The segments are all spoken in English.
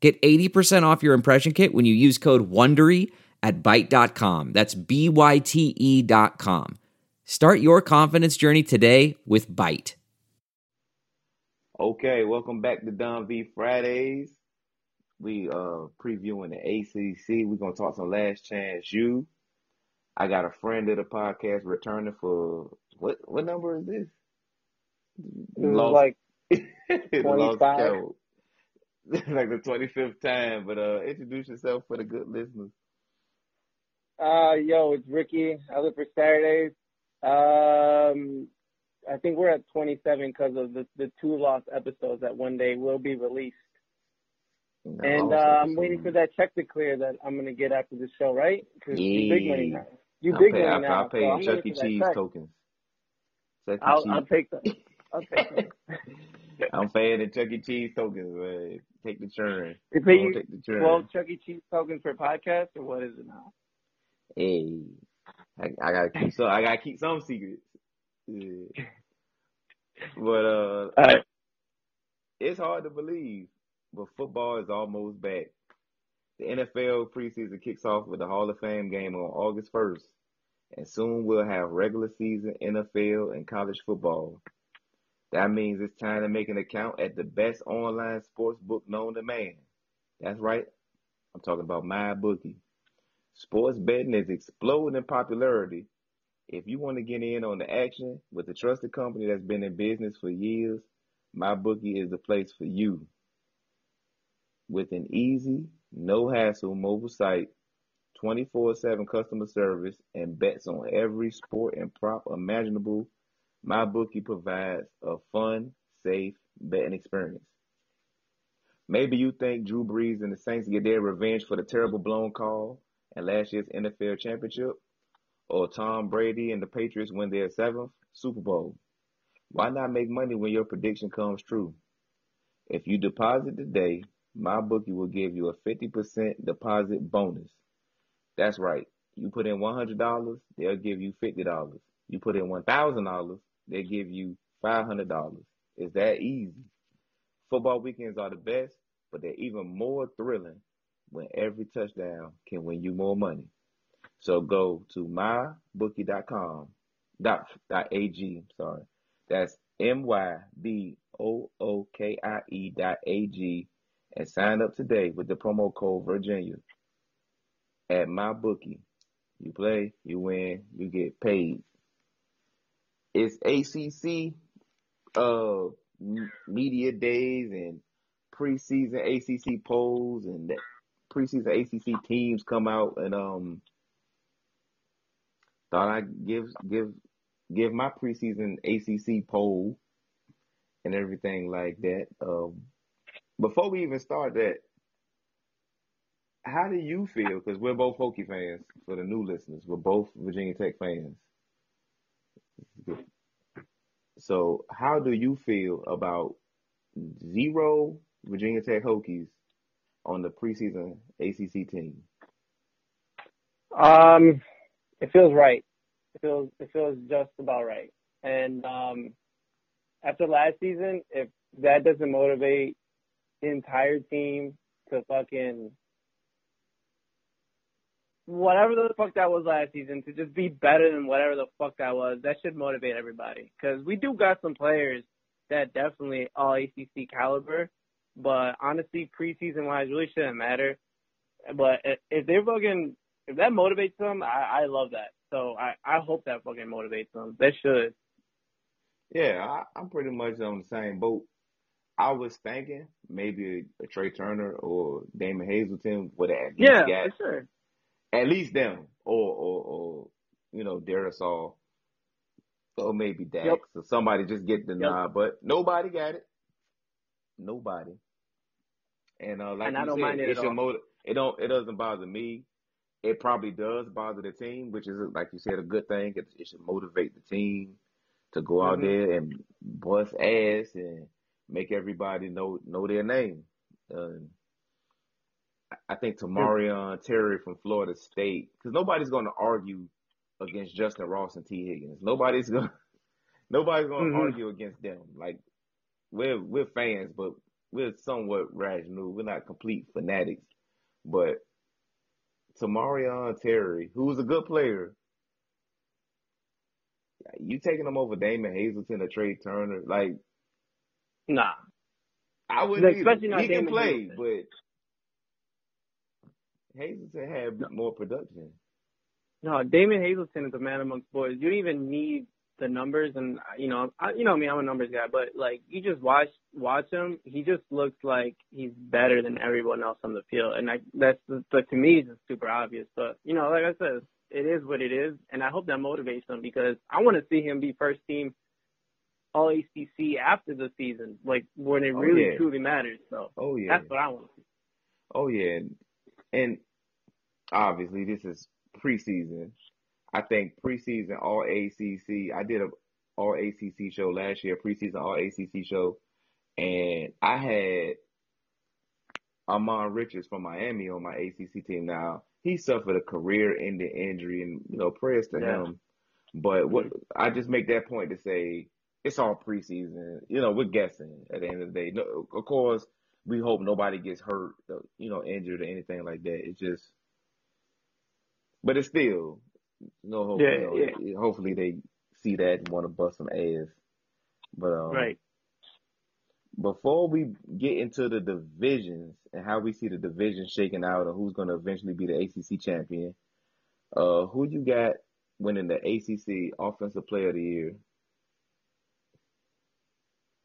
Get 80% off your impression kit when you use code WONDERY at Byte.com. That's B-Y-T-E dot com. Start your confidence journey today with Byte. Okay, welcome back to Don V Fridays. We uh previewing the ACC. We're gonna talk some Last Chance U. I got a friend of the podcast returning for what? What number is this? It was like 25. like the twenty fifth time. But uh, introduce yourself for the good listeners. Uh, yo, it's Ricky. I look for Saturdays. Um, I think we're at 27 because of the, the two lost episodes that one day will be released. No, And uh, I'm waiting for that check to clear that I'm gonna get after the show, right? 'Cause you big money Yeah. now. You big pay, money I, now. I pay so Chuck E. Cheese check. tokens. Chuck. I'll Cheese. I'll take them. I'll take them. I'm paying the Chuck E. Cheese tokens, man. Take the churn. They pay you take the churn. 12 Chuck E. Cheese tokens per podcast, or what is it now? Hey, I, I gotta keep some. I gotta keep some secrets. Yeah. But uh, right. it's hard to believe, but football is almost back. The NFL preseason kicks off with the Hall of Fame game on August 1st, and soon we'll have regular season NFL and college football. That means it's time to make an account at the best online sports book known to man. That's right. I'm talking about MyBookie. Sports betting is exploding in popularity. If you want to get in on the action with a trusted company that's been in business for years, MyBookie is the place for you. With an easy, no hassle mobile site, 24 7 customer service, and bets on every sport and prop imaginable, MyBookie provides a fun, safe betting experience. Maybe you think Drew Brees and the Saints get their revenge for the terrible blown call and last year's NFL championship, or Tom Brady and the Patriots win their seventh Super Bowl. Why not make money when your prediction comes true? If you deposit today, MyBookie will give you a 50% deposit bonus. That's right. You put in $100, they'll give you $50. You put in $1,000, they'll give you $500. It's that easy. Football weekends are the best, but they're even more thrilling when every touchdown can win you more money. So go to mybookie.com dot, dot ag. Sorry, that's m y b o o k i e dot a g, and sign up today with the promo code Virginia at my bookie, You play, you win, you get paid. It's ACC uh media days and preseason ACC polls and preseason ACC teams come out and um thought I'd give give give my preseason ACC poll and everything like that. Um, before we even start that, how do you feel? Because we're both Hokie fans. For the new listeners, we're both Virginia Tech fans. So, how do you feel about zero Virginia Tech Hokies on the preseason ACC team? Um, it feels right. It feels it feels just about right. And um, after last season, if that doesn't motivate the entire team to fucking whatever the fuck that was last season to just be better than whatever the fuck that was, that should motivate everybody. Because we do got some players that definitely all ACC caliber, but honestly, preseason wise, really shouldn't matter. But if- they're fucking, if that motivates them, I, I love that. So I, I hope that fucking motivates them. That should. Yeah, I, I'm pretty much on the same boat. I was thinking maybe a, Tre Turner or Damon Hazelton would have at least Yeah, got for sure. At least them, or or or you know Darrisaw, or maybe Dax, Yep. or somebody just get the Yep. nod, but nobody got it. Nobody. And uh, like And I you don't said, mind it it at should all. it don't it doesn't bother me. It probably does bother the team, which is like you said, a good thing. It, it should motivate the team to go out Mhm. there and bust ass and make everybody know know their name. Uh, I think Tamorrion Terry from Florida State, because nobody's going to argue against Justyn Ross and Tee Higgins. Nobody's going nobody's going to Mhm. argue against them. Like we're we're fans, but we're somewhat rational. We're not complete fanatics. But Tamorrion Terry, who's a good player, you taking him over Damon Hazelton or Tre Turner? Like Nah. I wouldn't. Especially either. not he can play, Hazelton. but Hazelton had more production. No, Damon Hazelton is a man amongst boys. You don't even need the numbers, and you know, I, you know me, I'm a numbers guy, but like you just watch watch him, he just looks like he's better than everyone else on the field, and I, that's but to me, it's super obvious. But you know, like I said, it is what it is, and I hope that motivates him because I want to see him be first team All ACC after the season, like when it Oh, really yeah. truly matters. So Oh yeah. that's what I want to see. Oh yeah, and obviously this is preseason. I think preseason All ACC. I did a All ACC show last year, preseason All ACC show, and I had Ahmmon Richards from Miami on my ACC team. Now he suffered a career-ending injury, and you know prayers to Yeah. him. But what mm-hmm. I just make that point to say it's all preseason. You know, we're guessing at the end of the day. No, of course, we hope nobody gets hurt, uh, you know, injured or anything like that. It's just, but it's still no hope. Yeah, you know, yeah. it- hopefully they see that and want to bust some ass. But um, Right. before we get into the divisions and how we see the division shaking out and who's going to eventually be the ACC champion, uh, who you got winning the ACC Offensive Player of the Year?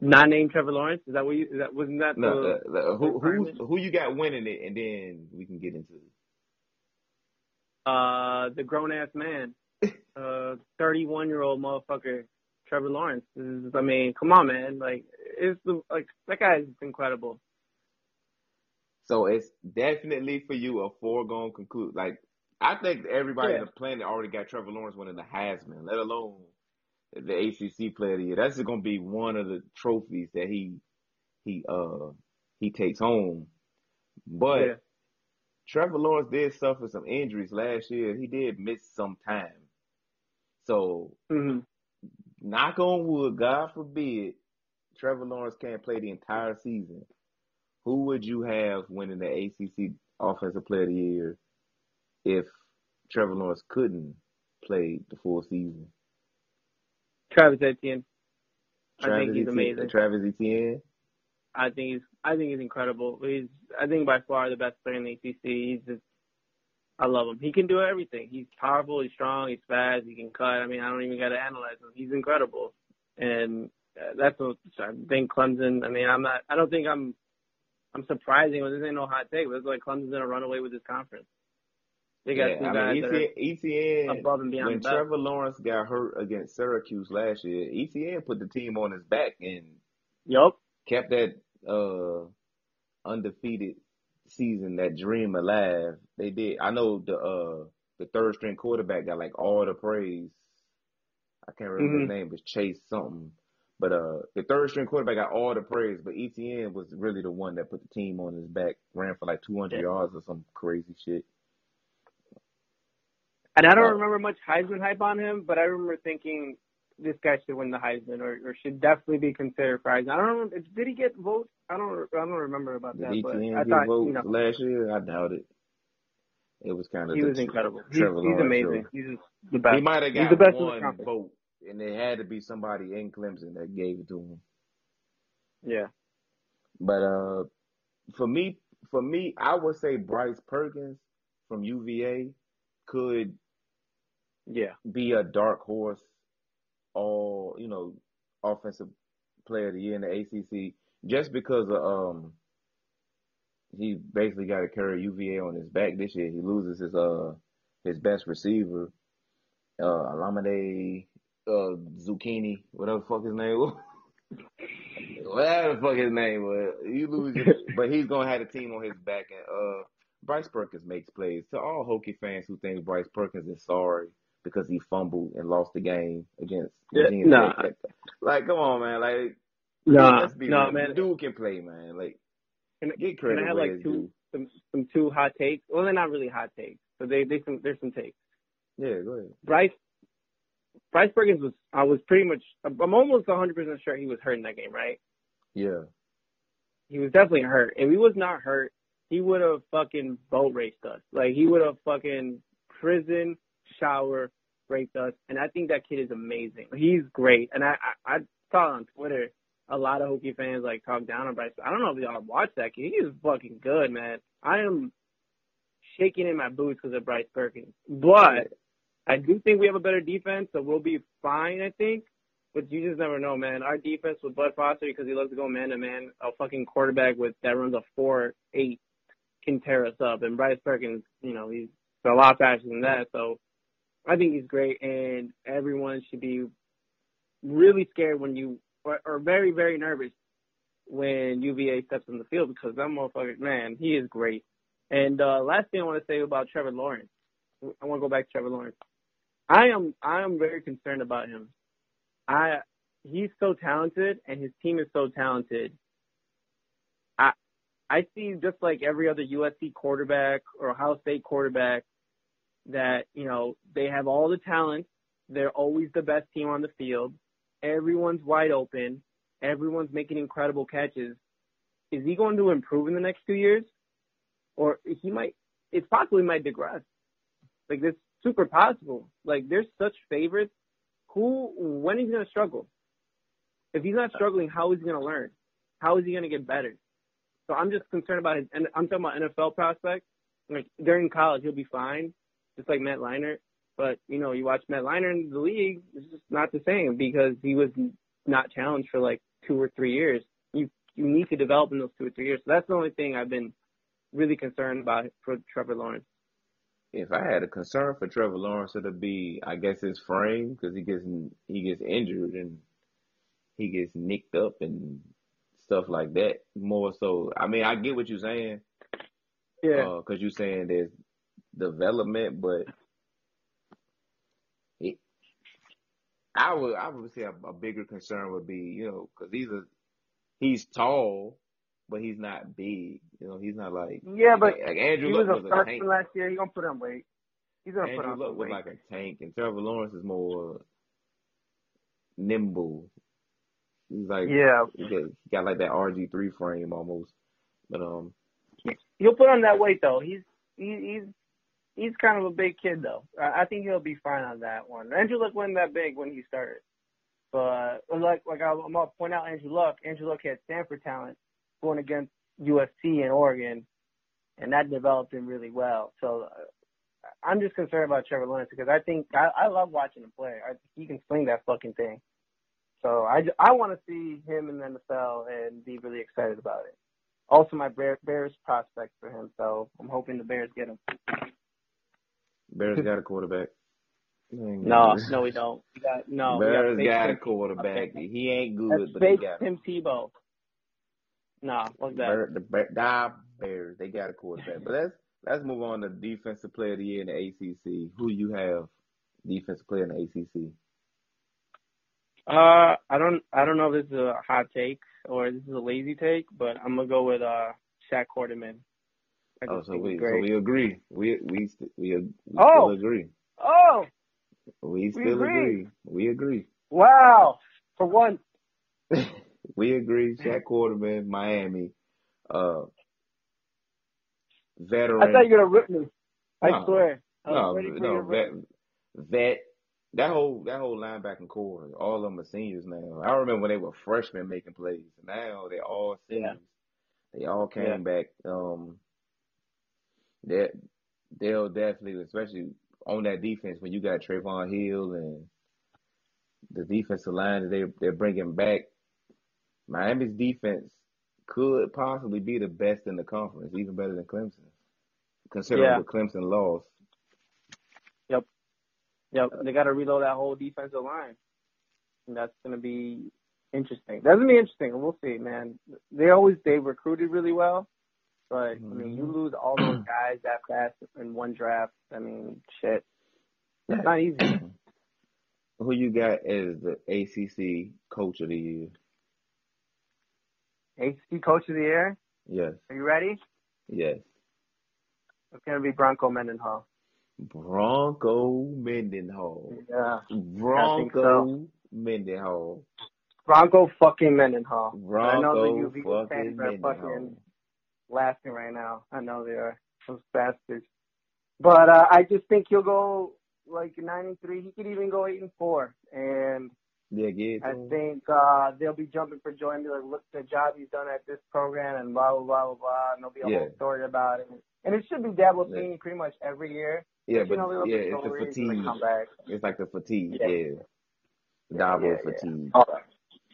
Not named Trevor Lawrence. Is that what you? Is that wasn't that No, the? uh, uh, who who who you got winning it, and then we can get into it. uh, the grown ass man, uh, 31 year old motherfucker, Trevor Lawrence. This is, I mean, come on, man. Like, it's the, like, that guy is incredible. So it's definitely for you a foregone conclusion. Like I think everybody Yeah. on the planet already got Trevor Lawrence winning the Heisman, let alone the ACC Player of the Year. That's going to be one of the trophies that he he uh he takes home. But Yeah. Trevor Lawrence did suffer some injuries last year. He did miss some time. So hmm knock on wood, God forbid, Trevor Lawrence can't play the entire season. Who would you have winning the ACC Offensive Player of the Year if Trevor Lawrence couldn't play the full season? Travis Etienne. I Travis think he's Etienne- amazing. Travis Etienne. I think he's, I think he's incredible. He's, I think by far the best player in the ACC. He's just, I love him. He can do everything. He's powerful. He's strong. He's fast. He can cut. I mean, I don't even got to analyze him. He's incredible. And uh, that's what I think Clemson. I mean, I'm not. I don't think I'm. I'm surprising. Well, this ain't no hot take, but it's like Clemson's gonna run away with this conference. They got Yeah, two I guys mean, are Etienne, Etienne above and beyond when the. Trevor Lawrence got hurt against Syracuse last year, Etienne put the team on his back and Yup. kept that uh undefeated season, that dream alive. They did. I know the uh the third string quarterback got like all the praise. I can't remember Mhm. his name, was Chase something. But uh the third string quarterback got all the praise, but Etienne was really the one that put the team on his back, ran for like two hundred Yeah. yards or some crazy shit. And I don't remember much Heisman hype on him, but I remember thinking this guy should win the Heisman or, or should definitely be considered for Heisman. I don't remember. Did he get votes? I don't. I don't remember about Did that. But Etienne I get thought votes you know last year? I doubt it. It was kind of he was incredible. He's, he's amazing. show. He's the best. He might have He's got the best in the one vote, and it had to be somebody in Clemson that gave it to him. Yeah. But uh, for me, for me, I would say Bryce Perkins from UVA could Yeah. be a dark horse, all you know, offensive player of the year in the ACC, just because of um, he basically got to carry UVA on his back this year. He loses his uh his best receiver, uh, Alameda uh Zucchini, whatever the fuck his name was. Whatever the fuck his name was, you lose, your, but he's gonna have the team on his back, and uh, Bryce Perkins makes plays. To all Hokie fans who think Bryce Perkins is sorry because he fumbled and lost the game against Yeah, Virginia nah. Tech, like, come on, man. Like, Nah, let's be nah, real. man. The dude can play, man. Like, Can, get can credit I have like two some some two hot takes? Well, they're not really hot takes, but they they some there's some takes. Yeah, go ahead. Bryce Bryce Perkins was I was pretty much I'm almost 100 percent sure he was hurt in that game, right? Yeah. He was definitely hurt. If he was not hurt, he would have fucking boat raced us. Like he would have fucking prison shower raped us. And I think that kid is amazing. He's great. And I I, I saw on Twitter a lot of Hokie fans like talk down on Bryce. I don't know if y'all watched that kid. He is fucking good, man. I am shaking in my boots because of Bryce Perkins. But I do think we have a better defense, so we'll be fine, I think. But you just never know, man. Our defense with Bud Foster, because he loves to go man to man, a fucking quarterback with that runs a four eight can tear us up. And Bryce Perkins, you know, he's a lot faster than that. So I think he's great, and everyone should be really scared when you or, or very very nervous when UVA steps on the field because that motherfucker, man, he is great. And uh last thing I want to say about Trevor Lawrence, I want to go back to Trevor Lawrence. I am I am very concerned about him. I he's so talented and his team is so talented. I I see just like every other USC quarterback or Ohio State quarterback that, you know, they have all the talent. They're always the best team on the field. Everyone's wide open. Everyone's making incredible catches. Is he going to improve in the next two years? Or he might, it's possible he might digress. Like, it's super possible. Like, there's such favorites. Who, when is he going to struggle? If he's not struggling, how is he going to learn? How is he going to get better? So I'm just concerned about his, and I'm talking about NFL prospects. Like, during college, he'll be fine, just like Matt Leinart. But, you know, you watch Matt Leinart in the league, it's just not the same because he was not challenged for like two or three years. You, you need to develop in those two or three years. So that's the only thing I've been really concerned about for Trevor Lawrence. If I had a concern for Trevor Lawrence, it'd be, I guess, his frame because he gets he gets injured and he gets nicked up and stuff like that. More so, I mean, I get what you're saying. Yeah. Uh, because you're saying there's development, but it, I would I would say a, a bigger concern would be you know because he's a he's tall, but he's not big. You know, he's not like yeah, but like, like Andrew he Luck was was a freshman tank. last year. He going to put on weight. He's going to put Andrew on Luck was weight. like a tank, and Trevor Lawrence is more nimble. He's like yeah. he got, he got like that RG three frame almost, but um He'll put on that weight though. He's he, he's he's kind of a big kid though. I, think he'll be fine on that one. Andrew Luck wasn't that big when he started, but like like I'm gonna point out Andrew Luck. Andrew Luck had Stanford talent going against USC and Oregon, and that developed him really well. So uh, I'm just concerned about Trevor Lawrence because I think I, I love watching him play. I, he can sling that fucking thing. So I, I want to see him in the NFL and be really excited about it. Also, my Bear, Bears prospect for him, so I'm hoping the Bears get him. Bears got a quarterback. No, no, we don't. We got no. Bears fake got a quarterback. okay. He ain't good, That's but they got Tim Tebow. Nah, what's that? Bear, the Bear, die Bears. They got a quarterback. But let's let's move on to defensive player of the year in the ACC. Who you have defensive player in the ACC? Uh, I don't, I don't know if this is a hot take or this is a lazy take, but I'm gonna go with uh Shaq Quarterman. Oh, so we so we agree. We we st- we, we Oh! still agree. Oh, We still agree. agree. We agree. wow! For once, we agree. Shaq Quarterman, Miami, uh, veteran. I thought you were gonna rip me. I No. swear. I No, ready for you no, vet, vet. That whole that whole linebacking core, all of them are seniors now. I remember when they were freshmen making plays. Now they're all seniors. They all came Yeah. back. Um, they they'll definitely, especially on that defense when you got Trevon Hill and the defensive line that they they're bringing back. Miami's defense could possibly be the best in the conference, even better than Clemson, considering Yeah. what Clemson lost. Yep, yep. they got to reload that whole defensive line, and that's gonna be interesting. That's gonna be interesting. We'll see, man. They always they recruited really well, But I mean, you mm-hmm. lose all those guys that fast in one draft. I mean, shit, it's not easy. Mm-hmm. Who you got as the ACC Coach of the Year? ACC Coach of the Year. Yes, Are you ready? yes. It's gonna be Bronco Mendenhall. Bronco Mendenhall. Yeah, Bronco Mendenhall. Bronco fucking Mendenhall. I know Bronco the UV fucking Mendenhall. fucking laughing right now. I know they are. Those bastards. But uh, I just think he'll go like nine and three. He could even go eight and four. And Yeah, get. I think uh, they'll be jumping for joy and be like, look the job he's done at this program and blah blah blah blah blah. And there'll be a whole story about it. And it should be Dabo Yeah. Swinney pretty much every year. Yeah, you but yeah, it's the fatigue. It's like the fatigue. Yeah. Yeah. Yeah, Dabo yeah, yeah. fatigue. All right.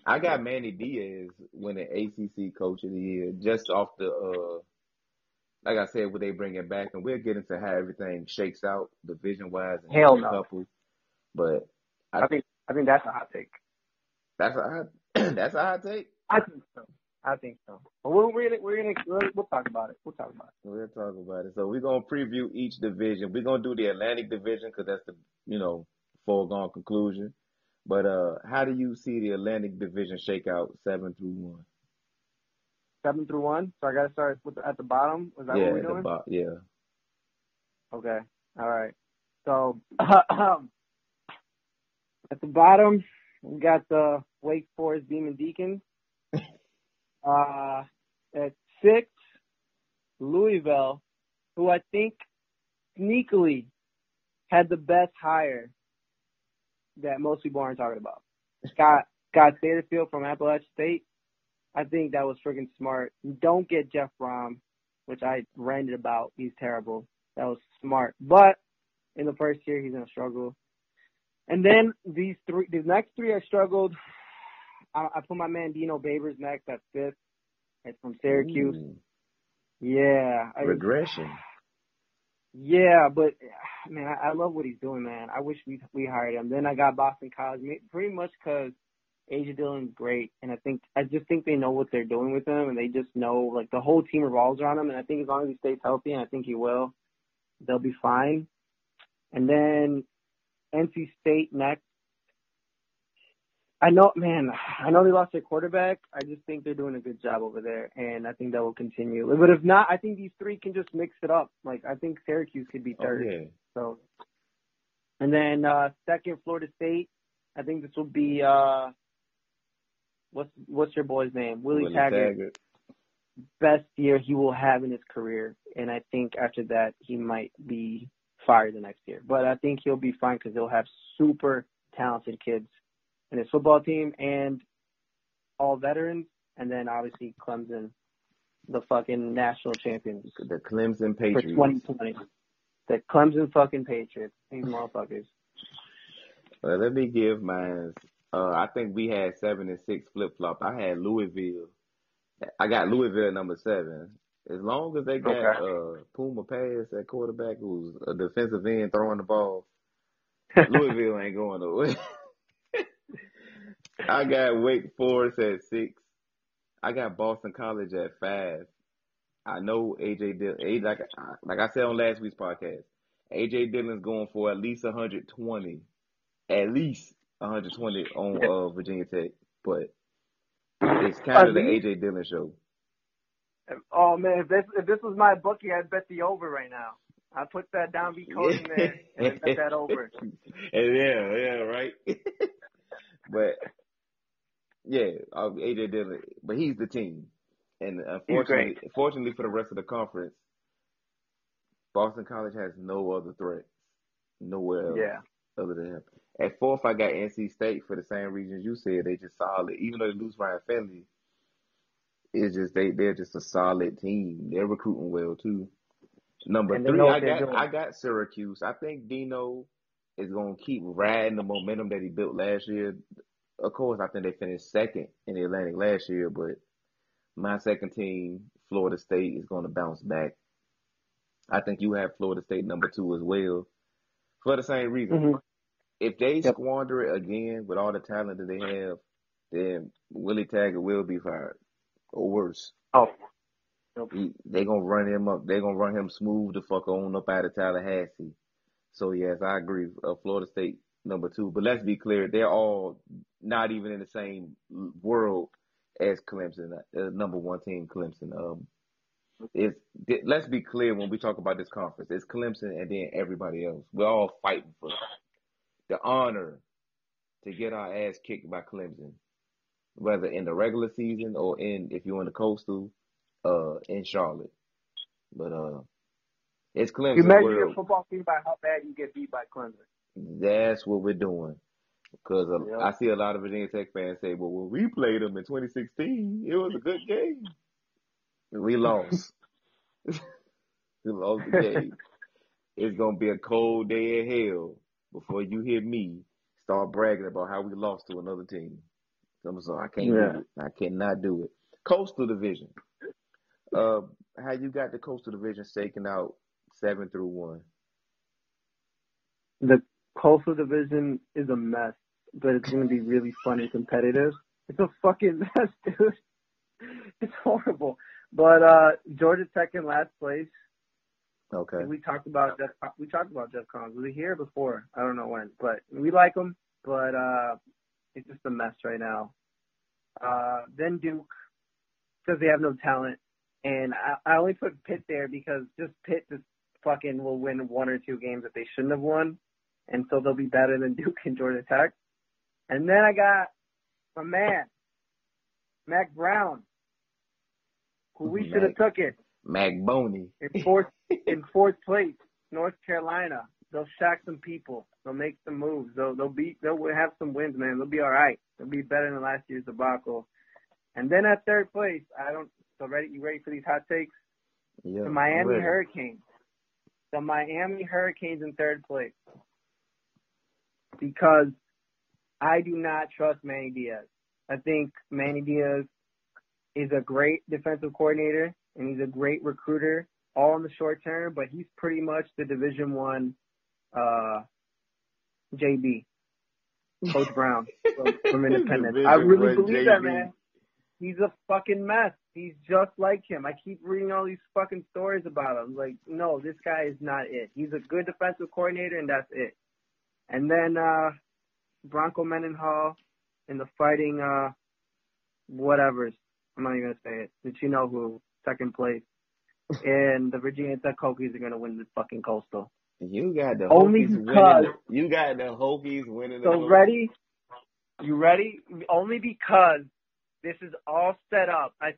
I got Manny Diaz winning ACC Coach of the Year just off the, uh, like I said, what they bring it back, and we'll get into how everything shakes out division wise and Hell no. couple. But I, I think I think that's a hot take. that's a hot, that's a hot take. I think so. I think so. But we're gonna we're gonna we'll, we'll talk about it. We'll talk about it. We'll talk about it. So we're gonna preview each division. We're gonna do the Atlantic division because that's the you know foregone conclusion. But uh, how do you see the Atlantic division shake out seven through one? Seven through one. So I gotta start with at the bottom. Is that yeah, what we're the doing? bo- yeah. Okay. All right. So at the bottom, we got the Wake Forest Demon Deacons. uh, at six, Louisville, who I think sneakily had the best hire that most people aren't talking about. Scott Scott Satterfield from Appalachian State. I think that was freaking smart. Don't get Jeff Brohm, which I ranted about. He's terrible. That was smart. But in the first year, he's gonna struggle. And then these three, the next three, I struggled. I, I put my man Dino Babers next at fifth. It's from Syracuse. Ooh, Yeah, I, regression. Yeah, but man, I, I love what he's doing, man. I wish we we hired him. Then I got Boston College, pretty much because AJ Dillon's great, and I think I just think they know what they're doing with him, and they just know like the whole team revolves around him. And I think as long as he stays healthy, and I think he will, they'll be fine. And then NC State next. I know, man. I know they lost their quarterback. I just think they're doing a good job over there, and I think that will continue. But if not, I think these three can just mix it up. Like I think Syracuse could be Oh, third. yeah. So, and then uh second, Florida State. I think this will be uh, what's what's your boy's name? Willie, Willie Taggart. Taggart. Best year he will have in his career, and I think after that he might be fired the next year. But I think he'll be fine because he'll have super talented kids in his football team and all veterans, and then obviously Clemson, the fucking national champions The Clemson for Patriots. 2020. The Clemson fucking Patriots. These motherfuckers. Well, let me give mine. Uh, I think we had seven and six flip flop. I had Louisville. I got Louisville number seven. As long as they got Okay. uh, Puma Pass at quarterback, who's a defensive end throwing the ball, Louisville ain't going nowhere. I got Wake Forest at six. I got Boston College at five. I know AJ Dillon. Like like I said on last week's podcast, AJ Dillon's going for at least 120, at least 120 on uh, Virginia Tech. But it's kind of the AJ Dillon show. Oh man, if this if this was my bookie, I'd bet the over right now. I put that down, be code in there, and bet that over. And yeah, yeah, right. but yeah, uh, AJ Dillon, but he's the team, and unfortunately, fortunately for the rest of the conference, Boston College has no other threats, nowhere else Yeah, other than him. At fourth, I got NC State for the same reasons you said. They just solid, even though they lose Ryan Finley. It's just they they're just a solid team. They're recruiting well too. Number three, I got doing. I got Syracuse. I think Dino is gonna keep riding the momentum that he built last year. Of course, I think they finished second in the Atlantic last year, but my second team, Florida State, is gonna bounce back. I think you have Florida State number two as well, for the same reason. hmm If they Yep. squander it again with all the talent that they have, then Willie Taggart will be fired, or worse. Oh, Nope. He, they gonna run him up. They're gonna run him smooth the fuck on up out of Tallahassee. So yes, I agree. Uh, Florida State number two, but let's be clear, they're all not even in the same world as Clemson, uh, number one team Clemson. Um, it's let's be clear when we talk about this conference. It's Clemson and then everybody else. We're all fighting for the honor to get our ass kicked by Clemson, whether in the regular season or in if you're in the coastal, uh, in Charlotte. But uh, it's Clemson. You measure your football team by how bad you get beat by Clemson. That's what we're doing. Because Yep. I see a lot of Virginia Tech fans say, well, when we played them in 2016, it was a good game. We lost. we lost the game. It's going to be a cold day in hell before you hear me start bragging about how we lost to another team. So, so I can't Yeah. do it. I cannot do it. Coastal Division. Uh, how you got the Coastal Division shaking out seven through one? The Coastal Division is a mess, but it's going to be really fun and competitive. It's a fucking mess, dude. It's horrible. But uh Georgia Tech in last place. Okay. We talked about Geoff. We talked about Geoff Collins. Was he here before? I don't know when, but we like him. But uh it's just a mess right now. Uh Then Duke, because they have no talent, and I, I only put Pitt there because just Pitt just fucking will win one or two games that they shouldn't have won, and so they'll be better than Duke and Georgia Tech. And then I got my man, Mack Brown, who we should have took it Mac Boney. in fourth in fourth place, North Carolina. They'll shack some people. They'll make some moves. They'll they'll be they'll have some wins, man. They'll be all right. They'll be better than last year's debacle. And then at third place, I don't. So ready? You ready for these hot takes? Yeah, The Miami. Hurricanes. The Miami Hurricanes in third place. Because I do not trust Manny Diaz. I think Manny Diaz is a great defensive coordinator and he's a great recruiter, all in the short term, but he's pretty much the Division One uh JB. Coach Brown from, Independence. I really believe that man. He's a fucking mess. He's just like him. I keep reading all these fucking stories about him. Like, no, this guy is not it. He's a good defensive coordinator, and that's it. And then uh Bronco Mendenhall in the fighting uh whatever's. I'm not even gonna say it. Did you know who? Second place. And the Virginia Tech Hokies are gonna win the fucking coastal. You got the Only Hokies because- winning. You got the Hokies winning. So vote. ready? You ready? Only because this is all set up. I,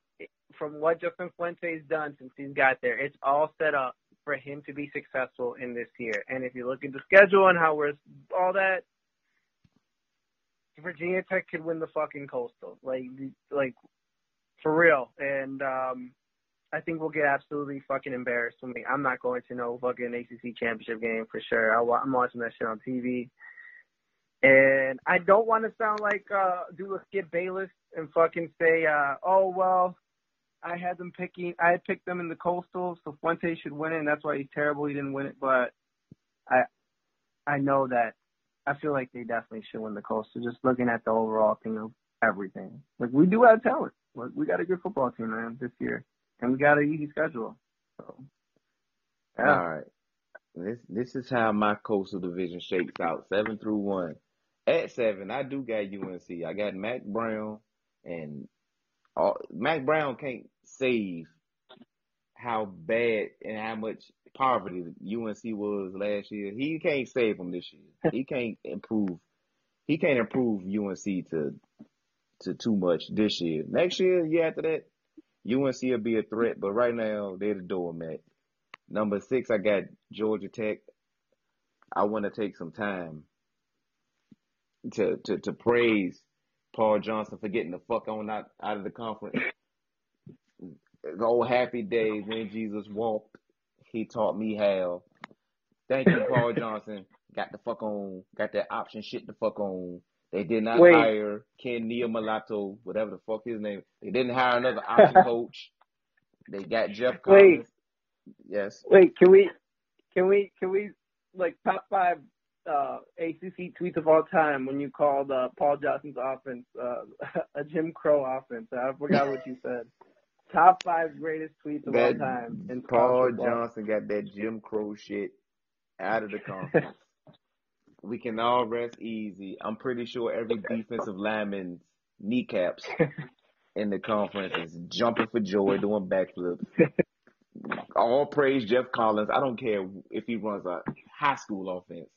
from what Justin Fuente's done since he's got there, it's all set up for him to be successful in this year. And if you look at the schedule and how we're all that, Virginia Tech could win the fucking Coastal, like, like for real. And um, I think we'll get absolutely fucking embarrassed when we. I'm not going to no fucking ACC championship game for sure. I, I'm watching that shit on TV. And I don't want to sound like uh do a Skip Bayless and fucking say, uh, oh well, I had them picking I had picked them in the coastal, so Fuente should win it and that's why he's terrible, he didn't win it, but I I know that I feel like they definitely should win the coastal, just looking at the overall thing of everything. Like we do have talent. Like we got a good football team, man, this year. And we got an easy schedule. So yeah. All right. This this is how my coastal division shakes out. Seven through one. At seven, I do got UNC. I got Mack Brown and all, Mack Brown can't save how bad and how much poverty UNC was last year. He can't save them this year. He can't improve. He can't improve UNC to to too much this year. Next year, year after that, UNC will be a threat. But right now, they're the doormat. Number six, I got Georgia Tech. I want to take some time to, to, to praise Paul Johnson for getting the fuck on out, out of the conference. The old happy days when Jesus walked, he taught me how. Thank you, Paul Johnson. Got the fuck on, got that option shit the fuck on. They did not Wait. hire Ken Neal Mulatto, whatever the fuck his name. They didn't hire another option coach. They got Geoff Collins. Wait. Yes. Wait, can we, can we, can we, like top five uh, ACC tweets of all time when you called uh, Paul Johnson's offense uh, a Jim Crow offense? I forgot what you said. Top five greatest tweets of all time. And Paul. Johnson got that Jim Crow shit out of the conference. we can all rest easy. I'm pretty sure every defensive lineman's kneecaps in the conference is jumping for joy, doing backflips. All praise Geoff Collins. I don't care if he runs a high school offense.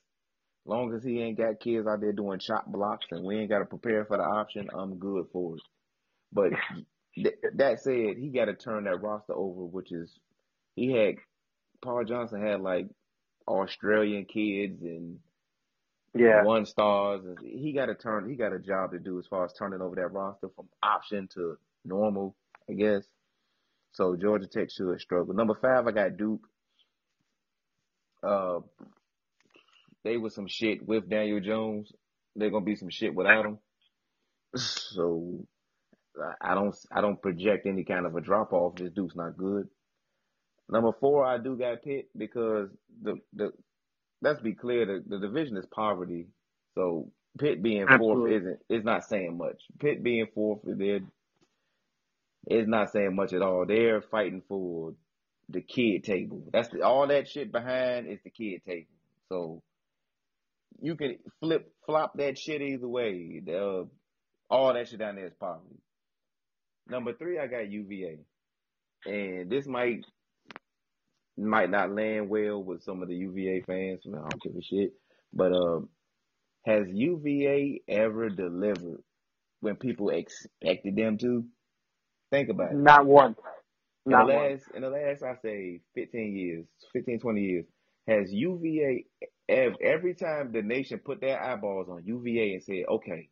Long as he ain't got kids out there doing chop blocks and we ain't got to prepare for the option, I'm good for it. But th- that said, he got to turn that roster over, which is he had Paul Johnson had like Australian kids and Yeah. one stars. And he got to turn. He got a job to do as far as turning over that roster from option to normal, I guess. So Georgia Tech should struggle. Number five, I got Duke. Uh, they was some shit with Daniel Jones. They're gonna be some shit without him. So I- don't. I don't project any kind of a drop off. This dude's not good. Number four, I do got Pitt because the the let's be clear, the, the division is poverty. So Pitt being fourth isn't is not saying much. Pitt being fourth, they're is not saying much at all. They're fighting for the kid table. That's the, all that shit behind is the kid table. So you can flip flop that shit either way. The, all that shit down there is poverty. Number three, I got UVA, and this might might not land well with some of the UVA fans. I don't give a shit. But um, has UVA ever delivered when people expected them to? Think about it. Not once. In the Not once. last, in the last, I say 15 years, 15, 20 years, has UVA ev- every time the nation put their eyeballs on UVA and said, "Okay,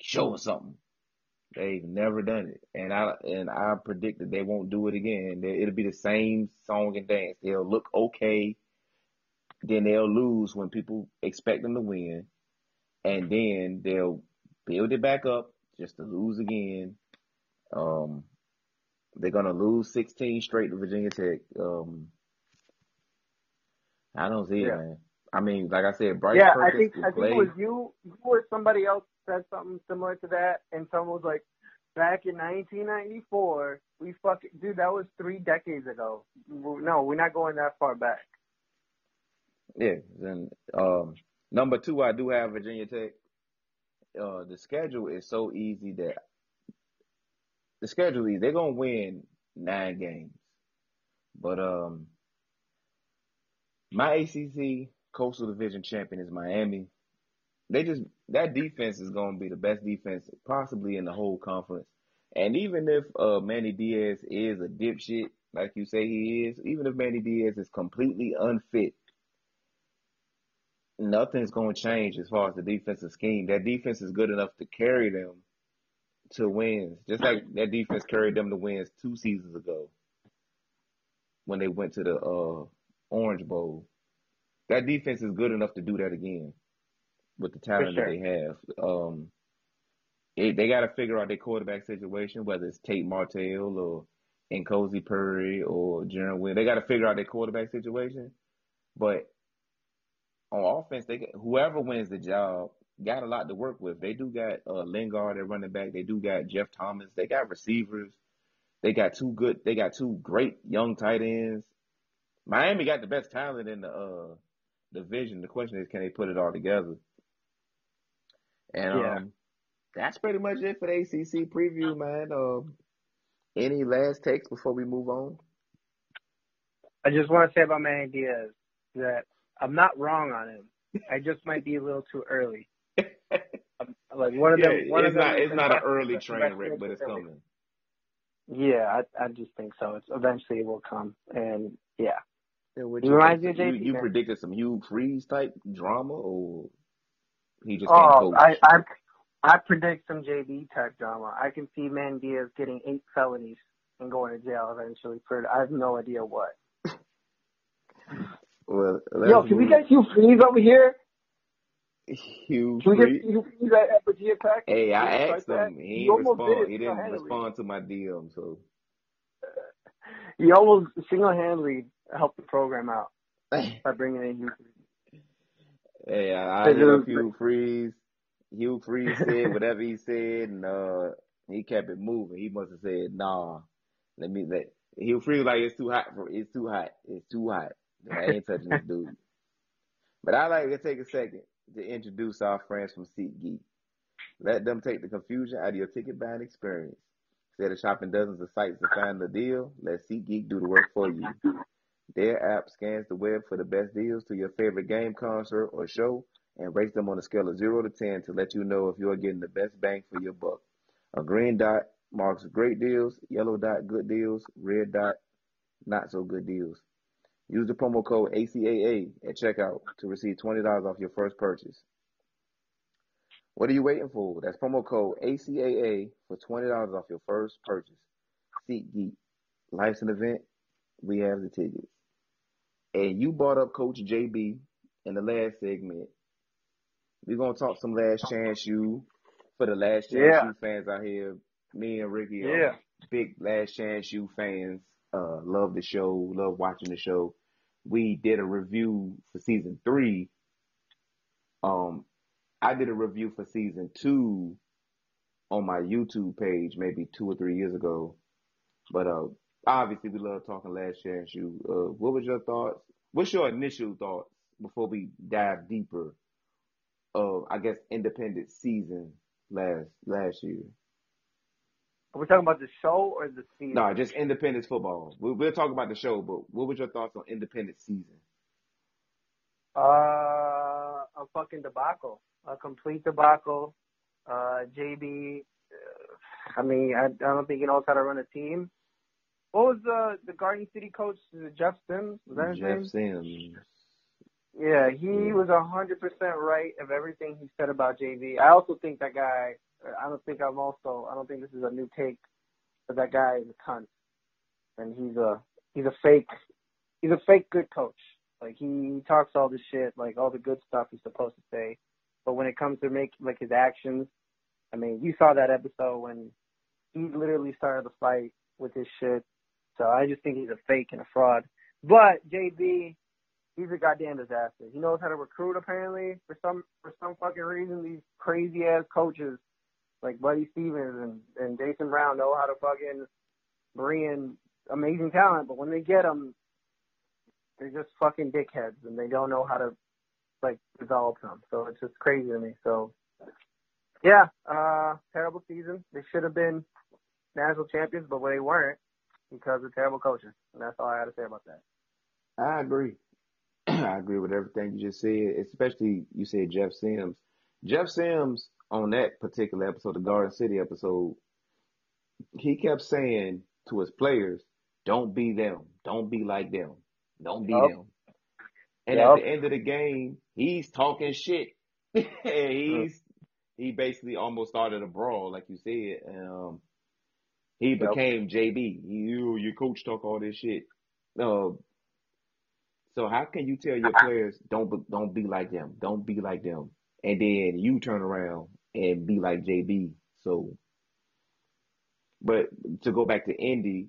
show us something," they've never done it, and I and I predict that they won't do it again. They- It'll be the same song and dance. They'll look okay, then they'll lose when people expect them to win, and then they'll build it back up just to lose again. Um, they're gonna lose 16 straight to Virginia Tech. Um, I don't see it, man. I mean, like I said, Bryce Yeah, I think I think it was you, you or somebody else said something similar to that, and someone was like, "Back in 1994, we fucking dude, that was three decades ago. No, we're not going that far back." Yeah. Then um, number two, I do have Virginia Tech. Uh, the schedule is so easy that the schedule is they're gonna win nine games, but um, my ACC Coastal Division champion is Miami. They just that defense is gonna be the best defense possibly in the whole conference. And even if uh Manny Diaz is a dipshit, like you say he is, even if Manny Diaz is completely unfit, nothing's gonna change as far as the defensive scheme. That defense is good enough to carry them to wins, just like that defense carried them to wins two seasons ago when they went to the uh Orange Bowl. That defense is good enough to do that again with the talent sure. that they have. Um, it, they got to figure out their quarterback situation, whether it's Tate Martell or Nkosi Purdy or Jaron Wynn. They got to figure out their quarterback situation. But on offense, they get, whoever wins the job got a lot to work with. They do got uh, Lingard at running back. They do got Jeff Thomas. They got receivers. They got two good. They got two great young tight ends. Miami got the best talent in the uh, division. The question is, can they put it all together? And Yeah. um, that's pretty much it for the ACC preview, man. Um, any last takes before we move on? I just want to say about Manny Diaz that I'm not wrong on him. I just might be a little too early. Um, Like one of Yeah, them. One it's of them not. It's not an early train wreck, but it's coming. Yeah, I, I just think so. It's eventually it will come, and yeah, He you reminds think? me of You, you man. predicted some Hugh Freeze type drama, or he just can't Oh? I, I I predict some JV type drama. I can see Man Diaz getting eight felonies and going to jail eventually for I have no idea what. well, Yo, can we get Hugh Freeze over here? Hugh Can we get Freeze? Hugh Freeze at, at Virginia Tech? Hey, I asked start him. that? He He didn't did respond. He didn't respond to my DM. So He almost single-handedly helped the program out by bringing in Hugh Freeze. hey, I, I Because hit it up was- Hugh Freeze. Hugh Freeze said whatever he said, and uh, he kept it moving. He must have said, "Nah, Let me let he'll freeze like it's too hot for it's too hot. It's too hot. I ain't touching this dude. But I like to take a second to introduce our friends from SeatGeek. Let them take the confusion out of your ticket buying experience. Instead of shopping dozens of sites to find the deal, let SeatGeek do the work for you. Their app scans the web for the best deals to your favorite game, concert, or show and rates them on a scale of 0 to 10 to let you know if you are getting the best bang for your buck. A green dot marks great deals, yellow dot good deals, red dot not so good deals. Use the promo code ACAA at checkout to receive $20 off your first purchase. What are you waiting for? That's promo code ACAA for $20 off your first purchase. SeatGeek. Life's an event. We have the tickets. And you brought up Coach JB in the last segment. We're going to talk some Last Chance U for the last chance Yeah. you fans out here. Me and Ricky Yeah. are big Last Chance U fans. Uh, love the show, love watching the show. We did a review for season three. Um, I did a review for season two on my YouTube page maybe two or three years ago. But uh, obviously we love talking Last Chance U. Uh, what was your thoughts? What's your initial thoughts before we dive deeper? Of I guess independent season last last year. Are we talking about the show or the season? No, just Independence football. We, we'll talk about the show, but what was your thoughts on independent season? Uh, a fucking debacle, a complete debacle. Uh, JB, uh, I mean, I, I don't think he knows how to run a team. What was the the Garden City coach? Is it Jeff Sims? Was that his name? Jeff Sims. Yeah, he Yeah. was a hundred percent right of everything he said about JB. I also think that guy. I don't think I'm also. I don't think this is a new take, but that guy is a cunt, and he's a he's a fake. He's a fake good coach. Like he talks all this shit, like all the good stuff he's supposed to say, but when it comes to make like his actions, I mean, you saw that episode when he literally started the fight with his shit. So I just think he's a fake and a fraud. But JB, he's a goddamn disaster. He knows how to recruit apparently for some for some fucking reason. These crazy ass coaches like Buddy Stephens and and Jason Brown know how to fucking bring in amazing talent, but when they get them, they're just fucking dickheads and they don't know how to like develop them. So it's just crazy to me. So yeah, uh, terrible season. They should have been national champions, but they weren't because of terrible coaching. And that's all I had to say about that. I agree. I agree with everything you just said, especially you said Jeff Sims. Jeff Sims on that particular episode, the Garden City episode, he kept saying to his players, "Don't be them. Don't be like them. Don't be Yup. them." And Yup. at the end of the game, he's talking shit. he's he basically almost started a brawl, like you said. Um, he became JB. You, your coach talk all this shit. Uh, so how can you tell your players don't be- don't be like them, don't be like them, and then you turn around and be like JB? So, but to go back to Indy,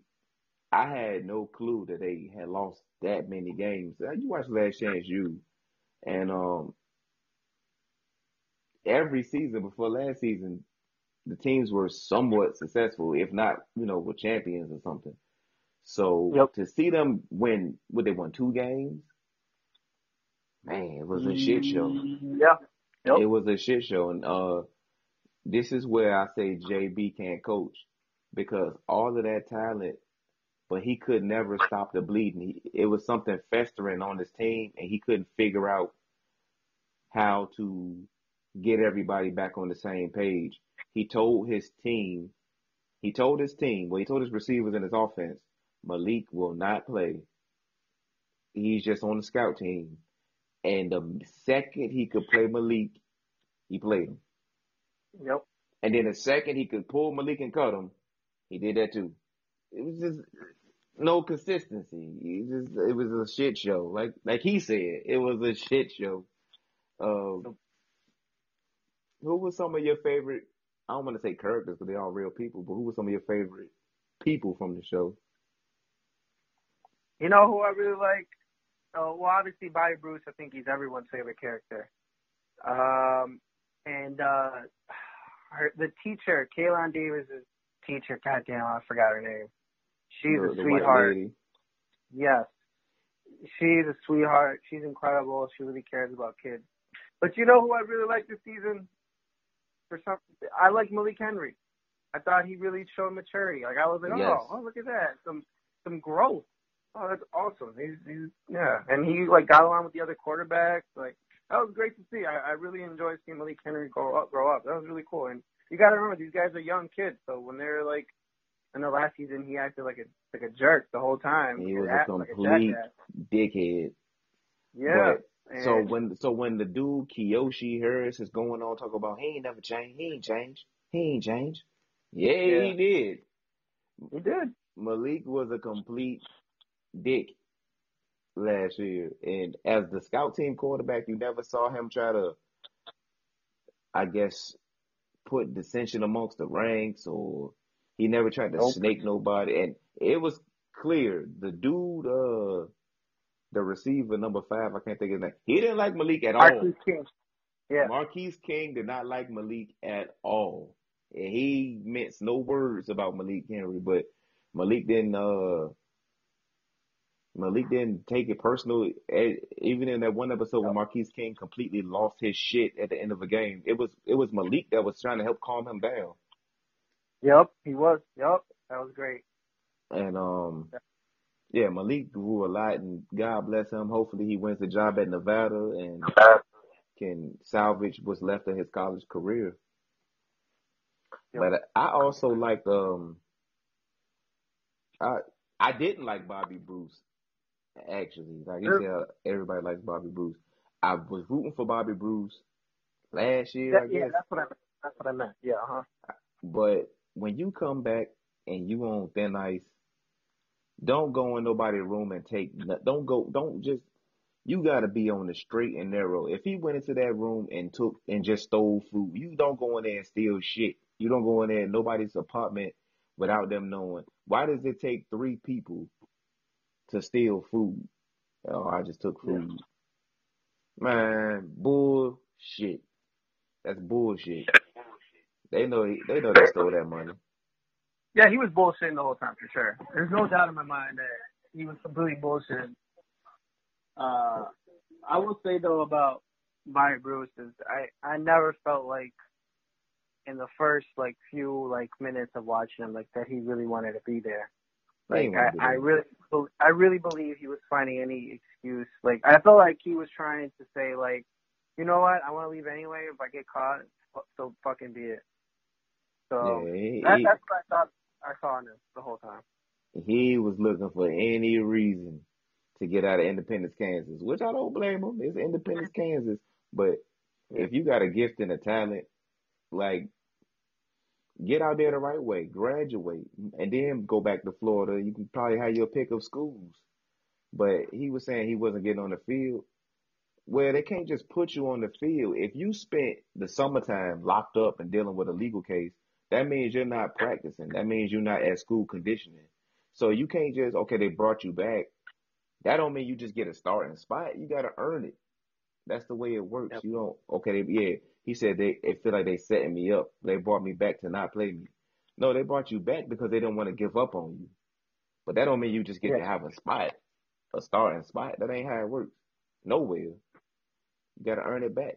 I had no clue that they had lost that many games. Uh, You watched Last Chance U, and um, every season before last season, the teams were somewhat successful, if not, you know, were champions or something. So Yep. to see them win, what they won two games, man, it was a shit show. Yeah. Yep. It was a shit show, and uh, this is where I say JB can't coach because all of that talent, but he could never stop the bleeding. He, it was something festering on his team, and he couldn't figure out how to get everybody back on the same page. He told his team, he told his team, well, he told his receivers and his offense, Malik will not play. He's just on the scout team. And the second he could play Malik, he played him. Yep. And then the second he could pull Malik and cut him, he did that too. It was just no consistency. It just it was a shit show. Like like he said, it was a shit show. Um, who was some of your favorite? I don't want to say characters because they're all real people, but who were some of your favorite people from the show? You know who I really like? Oh, well, obviously Bobby Bruce. I think he's everyone's favorite character. Um, and uh, her, the teacher, Kaylon Davis' teacher. Goddamn, I forgot her name. She's the, a the sweetheart. Yes. She's a sweetheart. She's incredible. She really cares about kids. But you know who I really like this season? For some, I like Malik Henry. I thought he really showed maturity. Like I was like, Yes. oh, oh, look at that, some some growth. Oh, that's awesome. He's, he's yeah, and he like got along with the other quarterbacks. Like that was great to see. I, I really enjoyed seeing Malik Henry grow up. Grow up. That was really cool. And you got to remember, these guys are young kids. So when they're like in the last season, he acted like a like a jerk the whole time. He was a act like complete jackass. dickhead. Yeah. But, so when so when the dude Kiyoshi Harris is going on talking about he ain't never changed, he ain't changed, he ain't changed. Yeah, Yeah. he did. he did. Malik was a complete dick last year, and as the scout team quarterback, you never saw him try to, I guess, put dissension amongst the ranks, or he never tried to snake nobody. And it was clear the dude, uh, the receiver number five, I can't think of his name. He didn't like Malik at all. Marquise King. Yeah. Marquise King did not like Malik at all. And he minced no words about Malik Henry, but Malik didn't uh Malik didn't take it personal. Even in that one episode when Marquise King completely lost his shit at the end of a game, it was it was Malik that was trying to help calm him down. Yep. He was. Yep. That was great. And um yeah, Malik grew a lot and God bless him. Hopefully he wins the job at Nevada and can salvage what's left of his college career. Yep. But I also like um I I didn't like Bobby Bruce actually. Like you Sure. said, everybody likes Bobby Bruce. I was rooting for Bobby Bruce last year, I That- yeah, that's what I meant. That's what I meant. Yeah. Uh huh. But when you come back and you on thin ice, don't go in nobody's room and take. Don't go. Don't just. You got to be on the straight and narrow. If he went into that room and took and just stole food, you don't go in there and steal shit. You don't go in there in nobody's apartment without them knowing. Why does it take three people to steal food? Oh, I just took Yeah. food. Man, bullshit. That's bullshit. They know they know they stole that money. Yeah, he was bullshitting the whole time for sure. There's no doubt in my mind that he was completely bullshitting. Uh, I will say though about Bobby Bruce is I I never felt like in the first like few like minutes of watching him like that he really wanted to be there. Like ain't wanna be I, I really I really believe he was finding any excuse. Like I felt like he was trying to say like, you know what, I want to leave anyway. If I get caught, so fucking be it. So Yeah, he, that, he, that's what I thought I saw this the whole time. he was looking for any reason to get out of Independence, Kansas, which I don't blame him. It's Independence, Kansas. But if you got a gift and a talent, like get out there the right way, graduate, and then go back to Florida. You can probably have your pick of schools. But he was saying he wasn't getting on the field. Well, they can't just put you on the field. If you spent the summertime locked up and dealing with a legal case, that means you're not practicing. That means you're not at school conditioning. So you can't just okay, they brought you back. That don't mean you just get a starting spot. You gotta earn it. That's the way it works. Yep. You don't okay, they, yeah. He said they it feel like they setting me up. They brought me back to not play me. No, they brought you back because they didn't want to give up on you. But that don't mean you just get to Yeah. have a spot, a starting spot. That ain't how it works. Nowhere. You gotta earn it back.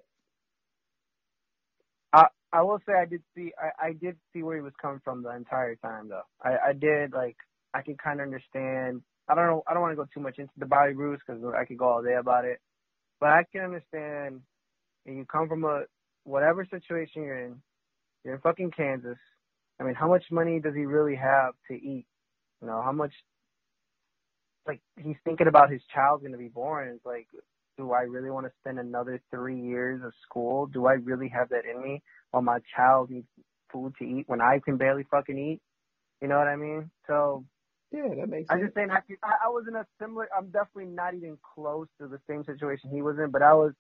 I will say I did see I, I did see where he was coming from the entire time though. I I did like I can kind of understand. I don't know. I don't want to go too much into the Bobby Bruce because I could go all day about it. But I can understand. And you come from a whatever situation you're in. You're in fucking Kansas. I mean, how much money does he really have to eat? You know, how much? Like he's thinking about his child's gonna be born. It's like, do I really want to spend another three years of school? Do I really have that in me? While my child needs food to eat when I can barely fucking eat. You know what I mean? So Yeah, that makes I'm sense. just saying I, I was in a similar. I'm definitely not even close to the same situation he was in, but I was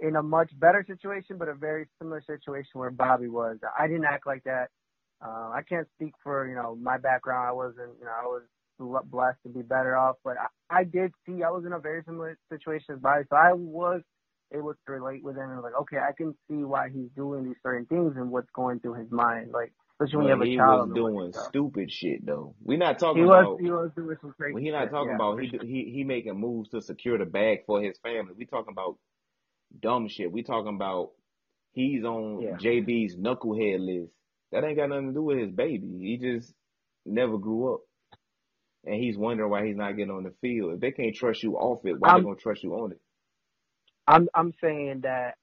in a much better situation, but a very similar situation where Bobby was. I didn't act like that. Uh, I can't speak for you know my background. I wasn't you know I was blessed to be better off, but I, I did see I was in a very similar situation as Bobby, so I was able to relate with him and like okay, I can see why he's doing these certain things and what's going through his mind. Like especially when you have a child. he was on the way, doing stupid shit though. We're not talking He was about. he was doing some crazy. Well, he not talking yeah, about he sure. he he making moves to secure the bag for his family. We talking about dumb shit. We talking about he's on Yeah. JB's knucklehead list. That ain't got nothing to do with his baby. He just never grew up, and he's wondering why he's not getting on the field. If they can't trust you off it, why they I'm gonna trust you on it? I'm I'm saying that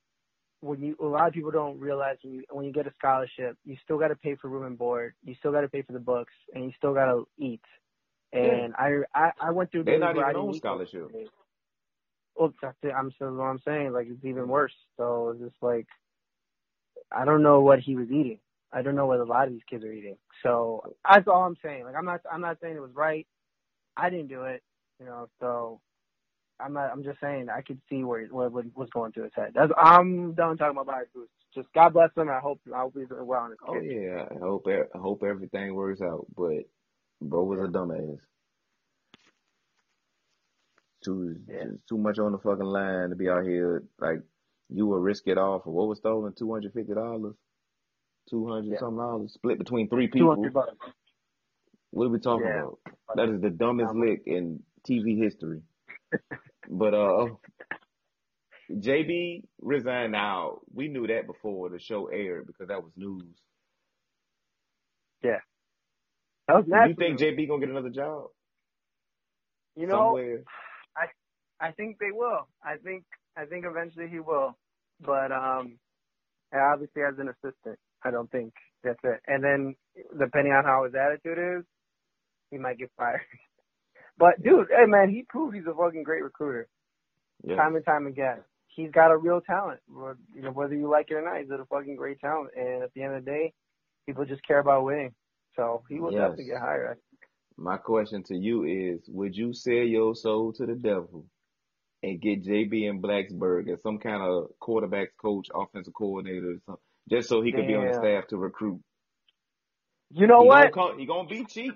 when you a lot of people don't realize when you when you get a scholarship, you still got to pay for room and board, you still got to pay for the books, and you still got to eat. Yeah, And I, I I went through they're not even on scholarship. Well, that's it. I'm so what I'm saying. Like it's even worse. So it's just like I don't know what he was eating. I don't know what a lot of these kids are eating. So that's all I'm saying. Like I'm not I'm not saying it was right. I didn't do it. You know. So I'm not. I'm just saying I could see where what, what was going through his head. That's I'm done talking about Booth. Just God bless him. I hope I hope he's doing well on his Oh yeah, I hope I hope everything works out. But bro was a dumbass. Too Yeah. too much on the fucking line to be out here like you would risk it all for what was stolen two hundred fifty dollars, two hundred Yeah. something dollars split between three Two hundred people. bucks. What are we talking Yeah. about? That is the dumbest Um, lick in TV history. But uh, JB resigned. Now we knew that before the show aired because that was news. yeah. That was Do you think. JB gonna get another job You know, somewhere? I I think they will. I think I think eventually he will. But um obviously as an assistant. I don't think that's it. And then depending on how his attitude is, he might get fired. But dude, hey man, he proved he's a fucking great recruiter. Yes. Time and time again. He's got a real talent. You know, whether you like it or not, he's a fucking great talent. And at the end of the day, people just care about winning. So he will Yes. definitely get hired. My question to you is, would you sell your soul to the devil and get JB and Blacksburg as some kind of quarterbacks coach, offensive coordinator, or something, just so he could be on the staff to recruit? You know he what? Gonna come, he gonna be cheap.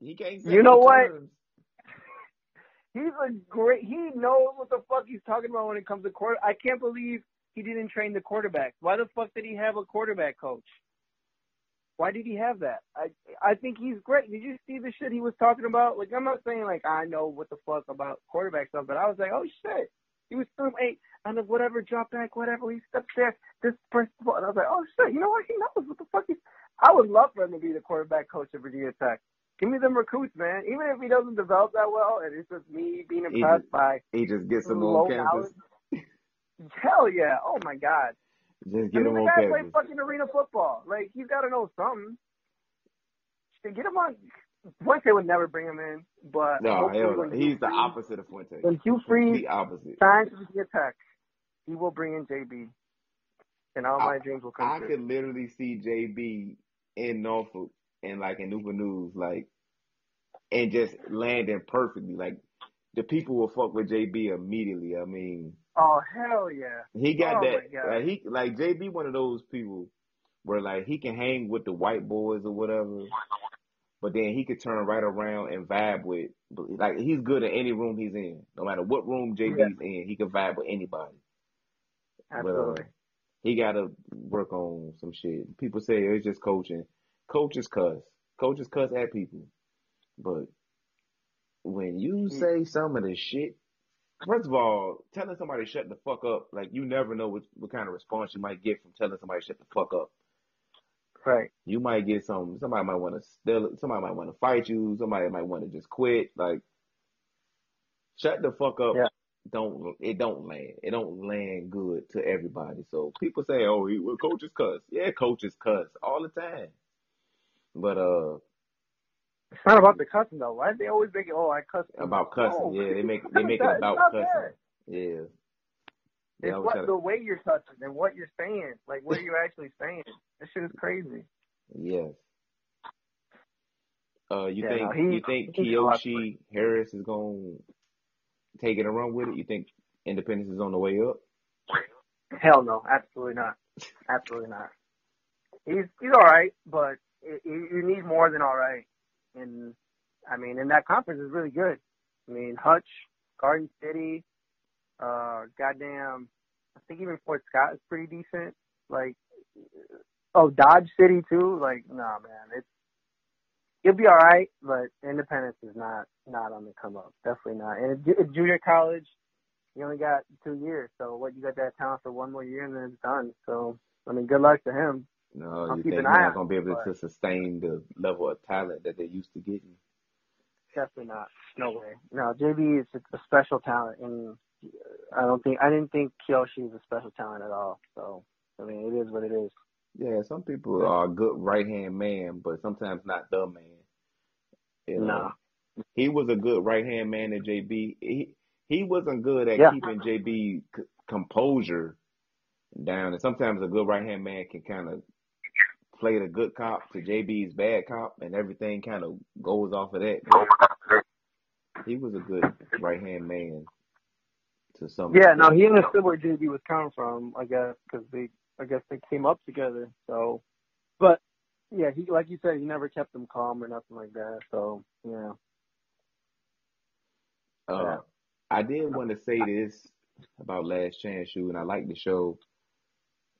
He can't You know no what? terms. He's a great. He knows what the fuck he's talking about when it comes to quarter. I can't believe he didn't train the quarterback. Why the fuck did he have a quarterback coach? Why did he have that? I I think he's great. Did you see the shit he was talking about? Like I'm not saying like I know what the fuck about quarterback stuff, but I was like, oh shit. He was still eight on the whatever drop back, whatever. He steps there, this principal, and I was like, oh shit. You know what? He knows what the fuck he's. I would love for him to be the quarterback coach of Virginia Tech. Give me them recruits, man. Even if he doesn't develop that well, and it's just me being He impressed just by he just gets low on campus. Hell yeah! Oh my god! Just I mean, him the on guy campus. fucking arena football. Like he's got to know something. Shit, Get him on. Fuente would never bring him in, but No, hell. Hugh He's the Freeze, opposite of Fuente. when Hugh Freeze Complete opposite. signs to Virginia Tech, he will bring in JB, and all I my dreams will come true. I true. could literally see JB in Norfolk and like in Newport News, like and just landing perfectly. Like the people will fuck with JB immediately. I mean, Oh hell yeah! he got Oh that. Like he like JB, one of those people where like he can hang with the white boys or whatever, but then he could turn right around and vibe with. Like he's good in any room he's in. No matter what room Yeah, JB's in, he can vibe with anybody. But uh, absolutely. he got to work on some shit. People say it's just coaching. Coaches cuss. Coaches cuss at people. But when you hmm. say some of the shit, first of all, telling somebody to shut the fuck up, like you never know what, what kind of response you might get from telling somebody to shut the fuck up. right. You might get some, somebody might want to steal somebody might want to fight you, somebody might want to just quit. Like, shut the fuck up. Yeah. Don't, it don't land. It don't land good to everybody. So people say, oh, he, well, coaches cuss. Yeah, coaches cuss all the time. But, uh, It's not about the cussing though. Why do they always make it? Oh, I cuss about cussing, No, yeah, they make, they make it about cussing. that. Yeah. It's always what to, the way you're touching and what you're saying. Like what are you actually saying? This shit is crazy. yes. Uh, you Yeah, no, think, he you think he's a lot for Kiyoshi Harris is going to take it and run with it? You think Independence is on the way up? Hell no, absolutely not. Absolutely not. He's he's all right, but it, you, need more than all right. And I mean, and that conference is really good. I mean, Hutch, Garden City, uh, goddamn, I think even Fort Scott is pretty decent. Like, Oh, Dodge City too. Like, nah, man, it's he'll be all right, but Independence is not not on the come up. Definitely not. And at junior college, you only got two years, so what you got that talent for one more year and then it's done. So I mean, good luck to him. No, I'll you think eye not gonna be able to sustain the level of talent that they used to getting? Definitely not. No way. No, JB is a special talent, and I don't think I didn't think Kiyoshi is a special talent at all. So I mean, it is what it is. Yeah, some people are a good right hand man, but sometimes not the man. You know? Nah. He was a good right hand man to JB. He he wasn't good at Yeah. keeping JB c- composure down, and sometimes a good right hand man can kind of play the good cop to JB's bad cop, and everything kind of goes off of that. But he was a good right hand man to some. Yeah, no, he understood where JB was coming from, I guess, because they, I guess they came up together. So, but yeah, he, like you said, he never kept them calm or nothing like that. So, yeah, Uh, Yeah. I did want to say this about Last Chance U, and I like the show.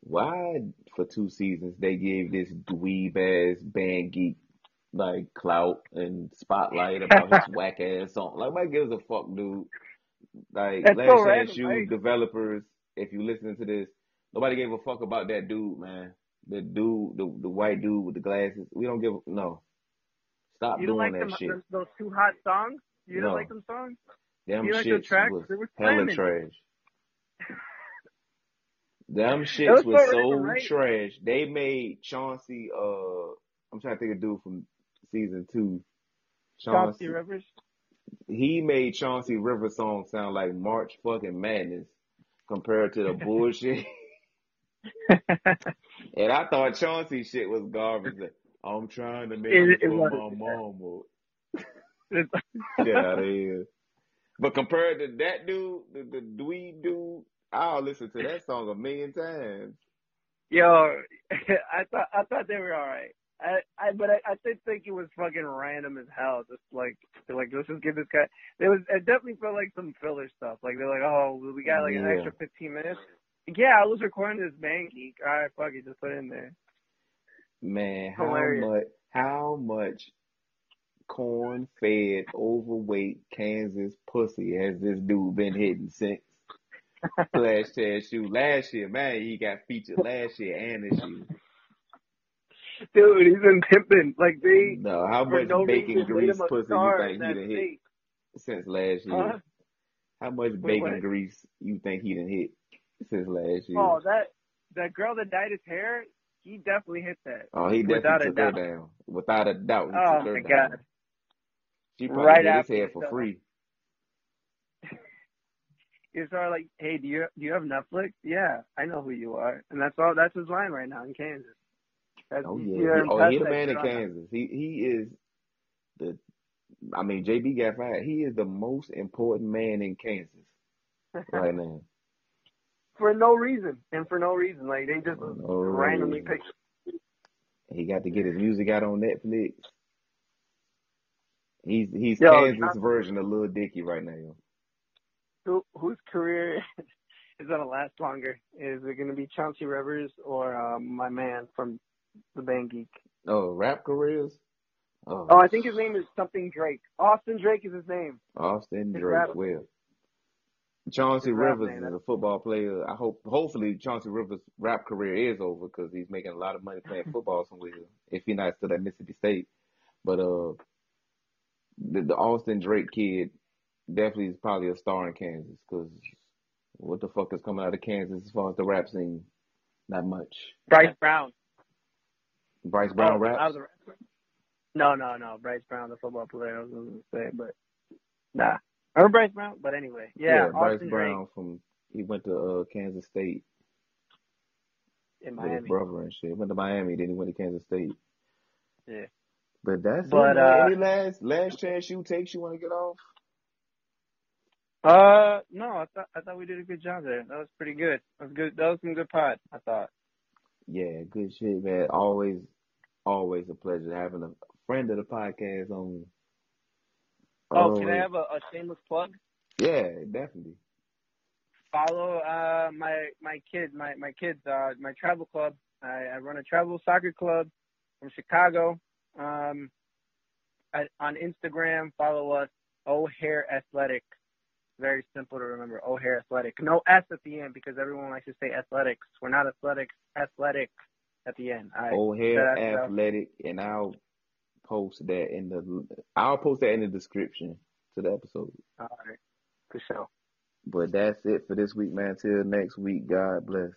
Why, for two seasons, they gave this dweeb ass band geek like clout and spotlight about his whack ass song? Like, nobody gives a fuck, dude. Like, That's Last so random, You right? developers, if you listening to this, nobody gave a fuck about that dude, man. The dude, the the white dude with the glasses. We don't give a no. Stop you doing like that them, shit. those, those two hot songs? You No. don't like them songs? Them You like the tracks? was hella trash. Them shits was so right? trash. They made Chauncey. Uh, I'm trying to think of dude from season two. Chauncey Chauncey. Rivers. He made Chauncey River song sound like March fucking Madness compared to the bullshit. and I thought Chauncey shit was garbage. I'm trying to make It- it, for my mama. It's- Get out of here. But compared to that dude, the, the dweeb dude, I'll listen to that song a million times. Yo, I thought I thought they were all right. I, I but I, I did think it was fucking random as hell. Just like like let's just give this guy. It was it definitely felt like some filler stuff. Like they're like, oh, we got like an extra 15 minutes. Yeah, I was recording this man geek. All right, fuck it, just put it in there. Man, how Hilarious. much how much corn fed overweight Kansas pussy has this dude been hitting since last year shoot last year, man, he got featured last year and this year. Dude, he's been pimping. Like they No, how much no bacon grease pussy you think he done hit state. since last year? Huh? How much Wait, bacon what? grease you think he done hit since last year? Oh, that that girl that dyed his hair, he definitely hit that. Oh, he Without definitely a took her doubt. down. Without a doubt, Oh my down. god. She probably Right did his hair for free. Was sort of like, "Hey, do you do you have Netflix? Yeah, I know who you are." And that's all. That's his line right now in Kansas. That's, Oh yeah, see her he, in oh press he the man in. Kansas. He he is the. I mean, JB got fired. He is the most important man in Kansas right now. for no reason, and for no reason, like they just no randomly picked. He got to get his music out on Netflix. He's he's Yo, Kansas version of Lil Dicky right now. Who whose career is gonna last longer? Is it gonna be Chauncey Rivers or um, my man from the Band Geek? Oh, rap careers. Oh, Oh, I think his name is something Drake. Austin Drake is his name. Austin his Drake. rap- Well, Chauncey his Rivers is a football player. I hope, hopefully, Chauncey Rivers' rap career is over because he's making a lot of money playing football somewhere. If he's not still at Mississippi State, but uh, the, the Austin Drake kid definitely is probably a star in Kansas because what the fuck is coming out of Kansas as far as the rap scene? Not much. Bryce Brown. Bryce Brown Oh, raps. A- No, no, no. Bryce Brown, the football player. I was gonna say, but nah. I remember Bryce Brown, but anyway, yeah. Bryce Austin Brown from he went to uh, Kansas State in with his brother and shit. Went to Miami, then he went to Kansas State. Yeah. But that's But, it. Uh, Any last Last Chance U take you want to get off? Uh, no, I thought I thought we did a good job there. That was pretty good. That was good. That was some good pod. I thought. Yeah, good shit, man. Always, always a pleasure having a friend of the podcast on. Oh, can I have a, a shameless plug? Yeah, definitely. Follow uh my my kids my my kids uh my travel club I, I run a travel soccer club from Chicago. Um, I, on Instagram, follow us O'Hare Athletic. Very simple to remember. O'Hare Athletic. No S at the end because everyone likes to say athletics. We're not athletics. Athletic at the end. I, O'Hare Athletic, and I'll post that in the I'll post that in the description to the episode. all right, for sure. But that's it for this week, man. Till next week, God bless.